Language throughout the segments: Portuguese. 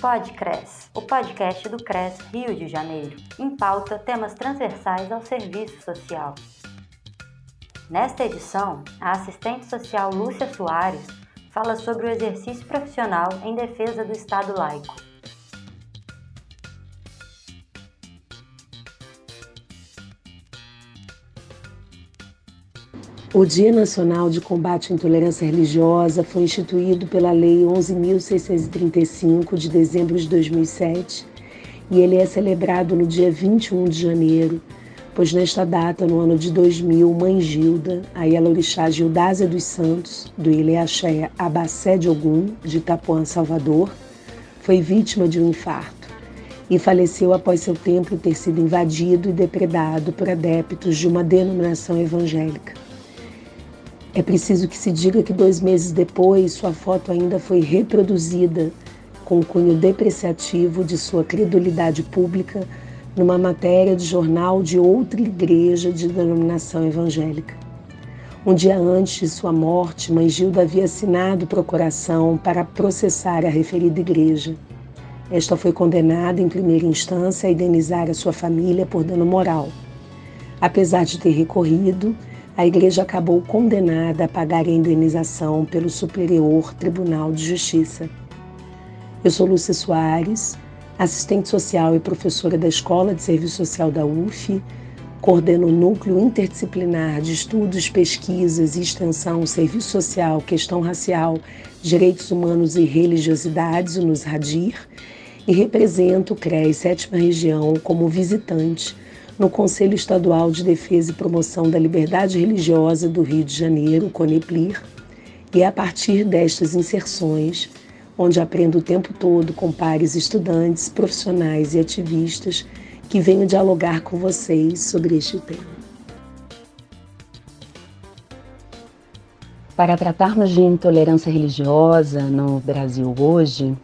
Podcres, o podcast do CRES Rio de Janeiro, em pauta temas transversais ao serviço social. Nesta edição, a assistente social Lúcia Soares fala sobre o exercício profissional em defesa do Estado laico. O Dia Nacional de Combate à Intolerância Religiosa foi instituído pela Lei 11.635 de dezembro de 2007 e ele é celebrado no dia 21 de janeiro, pois nesta data, no ano de 2000, Mãe Gilda, a Yalorixá Gildásia dos Santos, do Ileaxé Abacé de Ogum, de Itapuã, Salvador, foi vítima de um infarto e faleceu após seu templo ter sido invadido e depredado por adeptos de uma denominação evangélica. É preciso que se diga que dois meses depois, sua foto ainda foi reproduzida com o cunho depreciativo de sua credulidade pública numa matéria de jornal de outra igreja de denominação evangélica. Um dia antes de sua morte, Mãe Gilda havia assinado procuração para processar a referida igreja. Esta foi condenada em primeira instância a indenizar a sua família por dano moral. Apesar de ter recorrido, a igreja acabou condenada a pagar a indenização pelo Superior Tribunal de Justiça. Eu sou Lúcia Soares, assistente social e professora da Escola de Serviço Social da UF, coordeno o Núcleo Interdisciplinar de Estudos, Pesquisas e Extensão Serviço Social, Questão Racial, Direitos Humanos e Religiosidades, o NUSRADIR, e represento o CRES Sétima Região como visitante no Conselho Estadual de Defesa e Promoção da Liberdade Religiosa do Rio de Janeiro, CONEPLIR, e é a partir destas inserções, onde aprendo o tempo todo com pares estudantes, profissionais e ativistas, que venho dialogar com vocês sobre este tema. Para tratarmos de intolerância religiosa no Brasil hoje,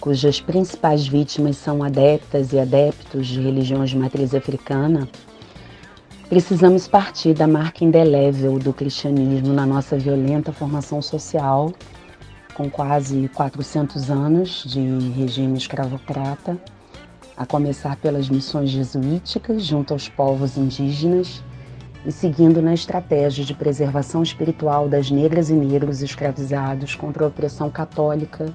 cujas principais vítimas são adeptas e adeptos de religiões de matriz africana, precisamos partir da marca indelével do cristianismo na nossa violenta formação social, com quase 400 anos de regime escravocrata, a começar pelas missões jesuíticas junto aos povos indígenas e seguindo na estratégia de preservação espiritual das negras e negros escravizados contra a opressão católica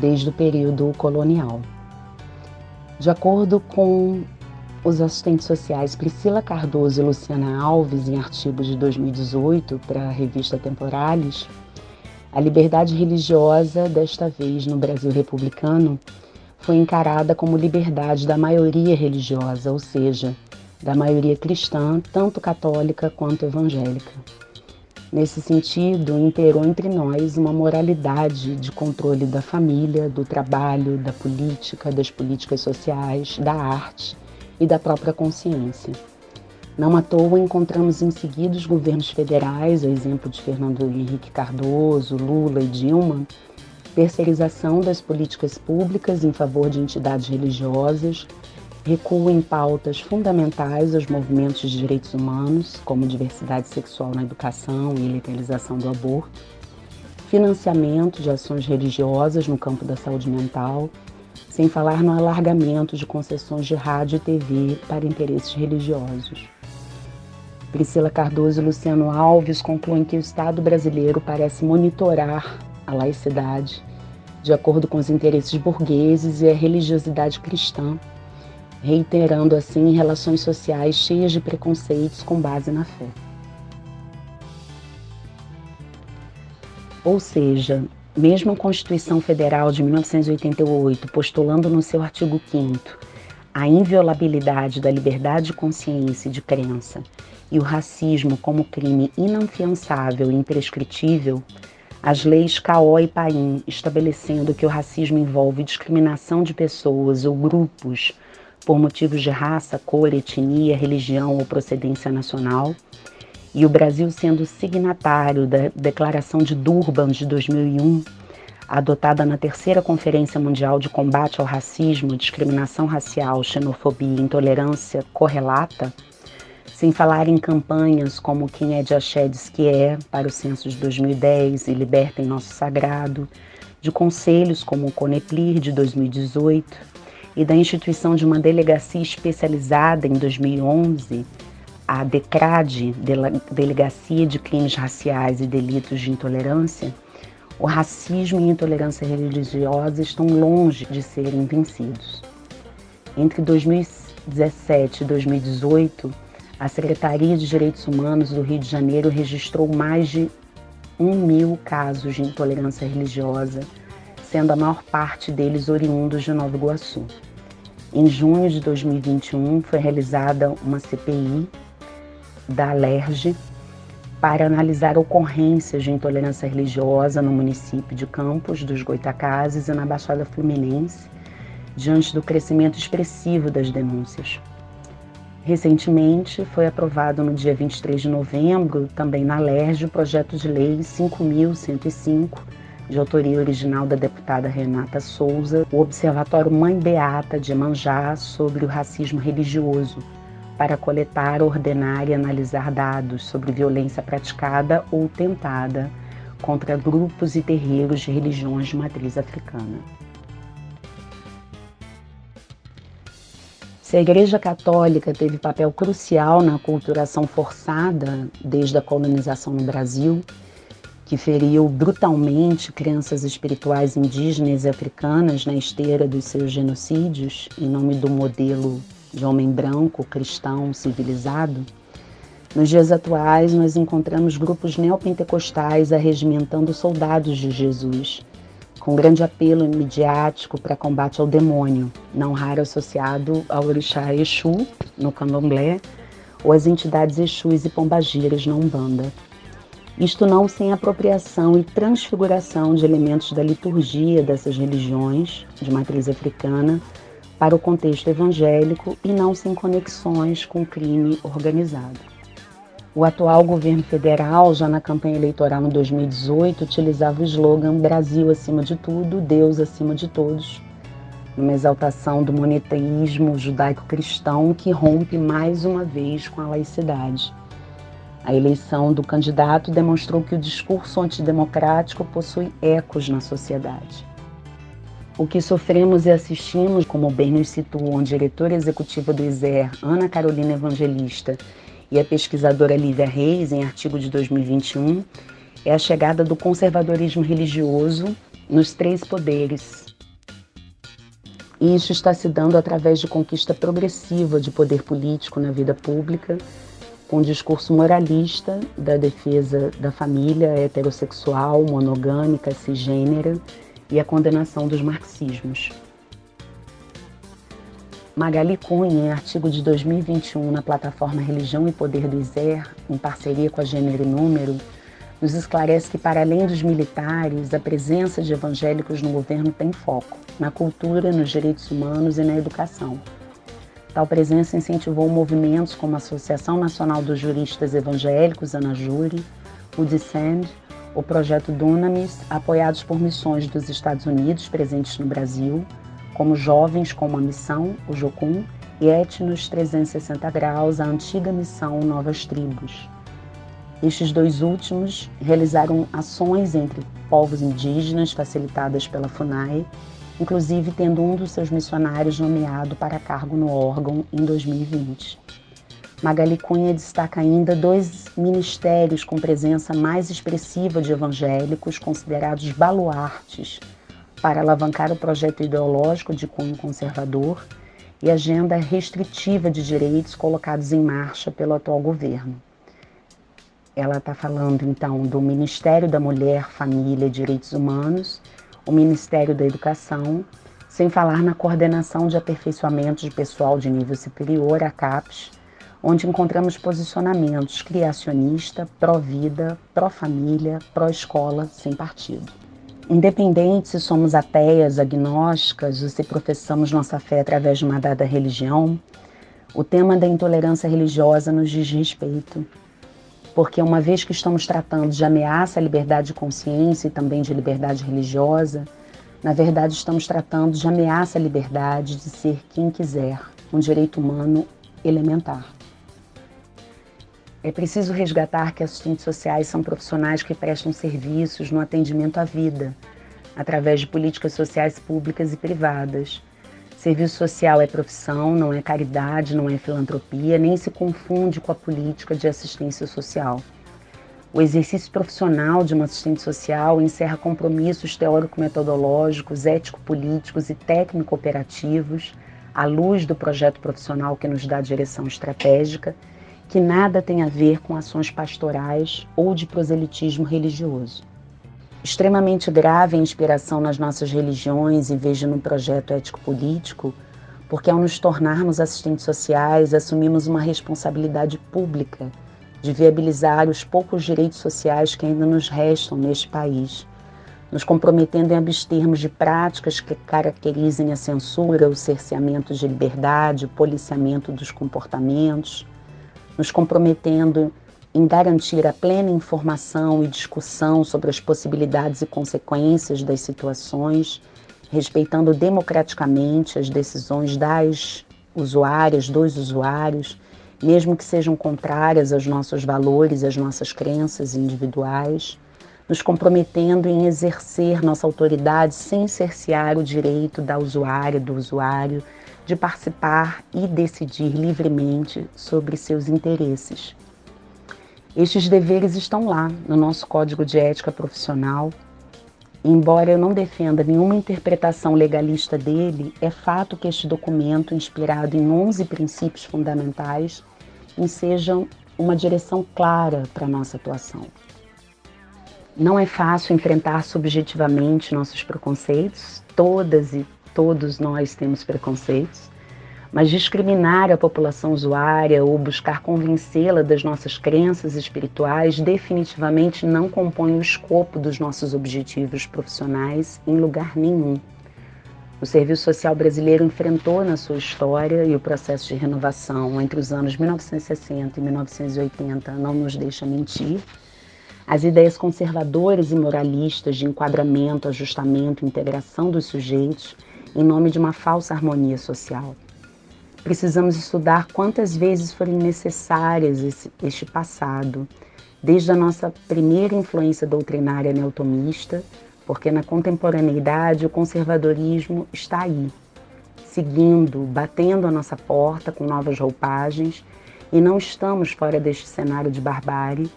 desde o período colonial. De acordo com os assistentes sociais Priscila Cardoso e Luciana Alves, em artigos de 2018 para a revista Temporales, a liberdade religiosa, desta vez no Brasil republicano, foi encarada como liberdade da maioria religiosa, ou seja, da maioria cristã, tanto católica quanto evangélica. Nesse sentido, imperou entre nós uma moralidade de controle da família, do trabalho, da política, das políticas sociais, da arte e da própria consciência. Não à toa encontramos em seguida os governos federais, o exemplo de Fernando Henrique Cardoso, Lula e Dilma, terceirização das políticas públicas em favor de entidades religiosas, recuo em pautas fundamentais aos movimentos de direitos humanos, como diversidade sexual na educação e legalização do aborto, financiamento de ações religiosas no campo da saúde mental, sem falar no alargamento de concessões de rádio e TV para interesses religiosos. Priscila Cardoso e Luciano Alves concluem que o Estado brasileiro parece monitorar a laicidade de acordo com os interesses burgueses e a religiosidade cristã reiterando assim relações sociais cheias de preconceitos com base na fé. Ou seja, mesmo a Constituição Federal de 1988 postulando no seu artigo 5 a inviolabilidade da liberdade de consciência e de crença e o racismo como crime inafiançável e imprescritível, as leis Caó e Paim estabelecendo que o racismo envolve discriminação de pessoas ou grupos por motivos de raça, cor, etnia, religião ou procedência nacional, e o Brasil sendo signatário da Declaração de Durban de 2001, adotada na terceira Conferência Mundial de Combate ao Racismo, Discriminação Racial, Xenofobia e Intolerância Correlata, sem falar em campanhas como Quem é de Axé diz que é, para o censo de 2010 e Libertem Nosso Sagrado, de conselhos como o Coneplir de 2018 e da instituição de uma delegacia especializada em 2011, a DECRAD, Delegacia de Crimes Raciais e Delitos de Intolerância, o racismo e a intolerância religiosa estão longe de serem vencidos. Entre 2017 e 2018, a Secretaria de Direitos Humanos do Rio de Janeiro registrou mais de um mil casos de intolerância religiosa, sendo a maior parte deles oriundos de Nova Iguaçu. Em junho de 2021, foi realizada uma CPI da Alerj para analisar ocorrências de intolerância religiosa no município de Campos dos Goitacazes e na Baixada Fluminense, diante do crescimento expressivo das denúncias. Recentemente, foi aprovado no dia 23 de novembro, também na LERJ, o projeto de lei 5105, de autoria original da deputada Renata Souza, o Observatório Mãe Beata de Manjá sobre o racismo religioso, para coletar, ordenar e analisar dados sobre violência praticada ou tentada contra grupos e terreiros de religiões de matriz africana. Se a Igreja Católica teve papel crucial na culturação forçada desde a colonização no Brasil, que feriu brutalmente crianças espirituais indígenas e africanas na esteira dos seus genocídios, em nome do modelo de homem branco, cristão, civilizado, nos dias atuais nós encontramos grupos neopentecostais arregimentando soldados de Jesus, com grande apelo midiático para combate ao demônio, não raro associado ao orixá Exu, no candomblé, ou às entidades Exus e pombagiras na Umbanda. Isto não sem apropriação e transfiguração de elementos da liturgia dessas religiões de matriz africana para o contexto evangélico e não sem conexões com o crime organizado. O atual governo federal, já na campanha eleitoral em 2018, utilizava o slogan Brasil acima de tudo, Deus acima de todos, uma exaltação do monoteísmo judaico-cristão que rompe mais uma vez com a laicidade. A eleição do candidato demonstrou que o discurso antidemocrático possui ecos na sociedade. O que sofremos e assistimos, como bem nos situam a diretora executiva do ISER, Ana Carolina Evangelista, e a pesquisadora Lívia Reis, em artigo de 2021, é a chegada do conservadorismo religioso nos três poderes. E isso está se dando através de conquista progressiva de poder político na vida pública, com um discurso moralista da defesa da família heterossexual, monogâmica, cisgênera e a condenação dos marxismos. Magali Cunha, em artigo de 2021 na plataforma Religião e Poder do ISER, em parceria com a Gênero e Número, nos esclarece que, para além dos militares, a presença de evangélicos no governo tem foco na cultura, nos direitos humanos e na educação. Tal presença incentivou movimentos como a Associação Nacional dos Juristas Evangélicos, ANAJURI, o DISEND, o Projeto Dunamis, apoiados por missões dos Estados Unidos presentes no Brasil, como Jovens com uma Missão, o Jocum, e Etnos 360 Graus, a antiga missão Novas Tribos. Estes dois últimos realizaram ações entre povos indígenas facilitadas pela FUNAI, inclusive tendo um dos seus missionários nomeado para cargo no órgão em 2020. Magali Cunha destaca ainda dois ministérios com presença mais expressiva de evangélicos considerados baluartes para alavancar o projeto ideológico de cunho conservador e agenda restritiva de direitos colocados em marcha pelo atual governo. Ela está falando então do Ministério da Mulher, Família e Direitos Humanos, o Ministério da Educação, sem falar na coordenação de aperfeiçoamento de pessoal de nível superior, a CAPES, onde encontramos posicionamentos criacionista, pró-vida, pró-família, pró-escola, sem partido. Independente se somos ateias, agnósticas ou se professamos nossa fé através de uma dada religião, o tema da intolerância religiosa nos diz respeito. Porque uma vez que estamos tratando de ameaça à liberdade de consciência e também de liberdade religiosa, na verdade estamos tratando de ameaça à liberdade de ser quem quiser, um direito humano elementar. É preciso resgatar que assistentes sociais são profissionais que prestam serviços no atendimento à vida, através de políticas sociais públicas e privadas. Serviço social é profissão, não é caridade, não é filantropia, nem se confunde com a política de assistência social. O exercício profissional de um assistente social encerra compromissos teórico-metodológicos, ético-políticos e técnico-operativos, à luz do projeto profissional que nos dá direção estratégica, que nada tem a ver com ações pastorais ou de proselitismo religioso. Extremamente grave a inspiração nas nossas religiões vez de num projeto ético-político, porque ao nos tornarmos assistentes sociais, assumimos uma responsabilidade pública de viabilizar os poucos direitos sociais que ainda nos restam neste país, nos comprometendo em abstermos de práticas que caracterizem a censura, o cerceamento de liberdade, o policiamento dos comportamentos, nos comprometendo em garantir a plena informação e discussão sobre as possibilidades e consequências das situações, respeitando democraticamente as decisões das usuárias, dos usuários mesmo que sejam contrárias aos nossos valores às nossas crenças individuais, nos comprometendo em exercer nossa autoridade sem cercear o direito da usuária, do usuário, de participar e decidir livremente sobre seus interesses. Estes deveres estão lá no nosso Código de Ética Profissional. Embora eu não defenda nenhuma interpretação legalista dele, é fato que este documento, inspirado em 11 princípios fundamentais, ensejam uma direção clara para a nossa atuação. Não é fácil enfrentar subjetivamente nossos preconceitos, todas e todos nós temos preconceitos, mas discriminar a população usuária ou buscar convencê-la das nossas crenças espirituais definitivamente não compõe o escopo dos nossos objetivos profissionais em lugar nenhum. O Serviço Social Brasileiro enfrentou na sua história e o processo de renovação entre os anos 1960 e 1980 não nos deixa mentir. As ideias conservadoras e moralistas de enquadramento, ajustamento integração dos sujeitos em nome de uma falsa harmonia social. Precisamos estudar quantas vezes forem necessárias esse, este passado, desde a nossa primeira influência doutrinária neotomista porque na contemporaneidade o conservadorismo está aí, seguindo, batendo a nossa porta com novas roupagens, e não estamos fora deste cenário de barbárie,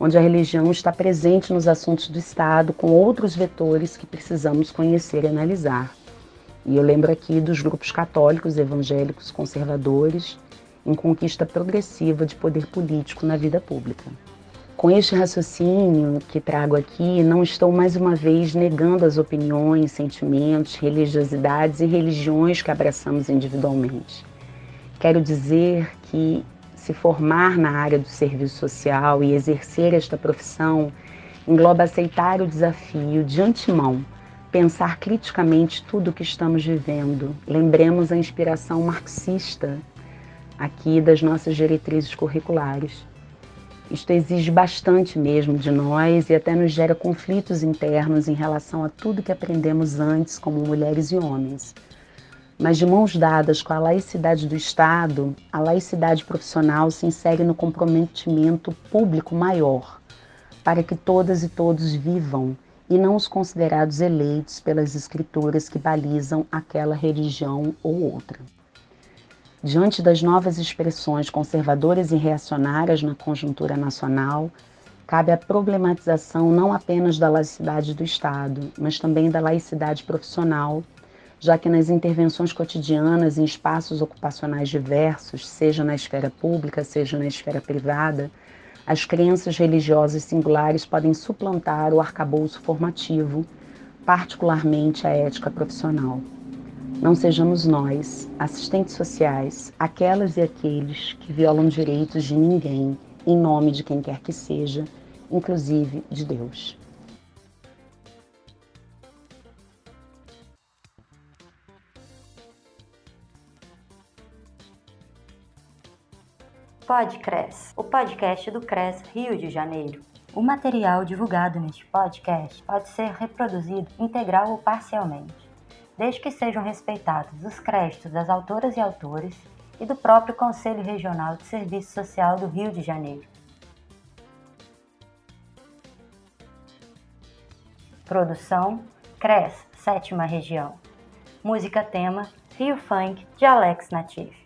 onde a religião está presente nos assuntos do Estado com outros vetores que precisamos conhecer e analisar. E eu lembro aqui dos grupos católicos, evangélicos, conservadores, em conquista progressiva de poder político na vida pública. Com este raciocínio que trago aqui, não estou mais uma vez negando as opiniões, sentimentos, religiosidades e religiões que abraçamos individualmente. Quero dizer que se formar na área do serviço social e exercer esta profissão engloba aceitar o desafio de antemão, pensar criticamente tudo o que estamos vivendo. Lembremos a inspiração marxista aqui das nossas diretrizes curriculares isto exige bastante mesmo de nós e até nos gera conflitos internos em relação a tudo que aprendemos antes como mulheres e homens. Mas de mãos dadas com a laicidade do Estado, a laicidade profissional se insere no comprometimento público maior, para que todas e todos vivam e não os considerados eleitos pelas escrituras que balizam aquela religião ou outra. Diante das novas expressões conservadoras e reacionárias na conjuntura nacional, cabe a problematização não apenas da laicidade do Estado, mas também da laicidade profissional, já que nas intervenções cotidianas em espaços ocupacionais diversos, seja na esfera pública, seja na esfera privada, as crenças religiosas singulares podem suplantar o arcabouço formativo, particularmente a ética profissional. Não sejamos nós, assistentes sociais, aquelas e aqueles que violam direitos de ninguém em nome de quem quer que seja, inclusive de Deus. Podcres, o podcast do CRES Rio de Janeiro. O material divulgado neste podcast pode ser reproduzido integral ou parcialmente desde que sejam respeitados os créditos das autoras e autores e do próprio Conselho Regional de Serviço Social do Rio de Janeiro. Produção CRES, sétima região. Música tema Rio Funk de Alex Natif.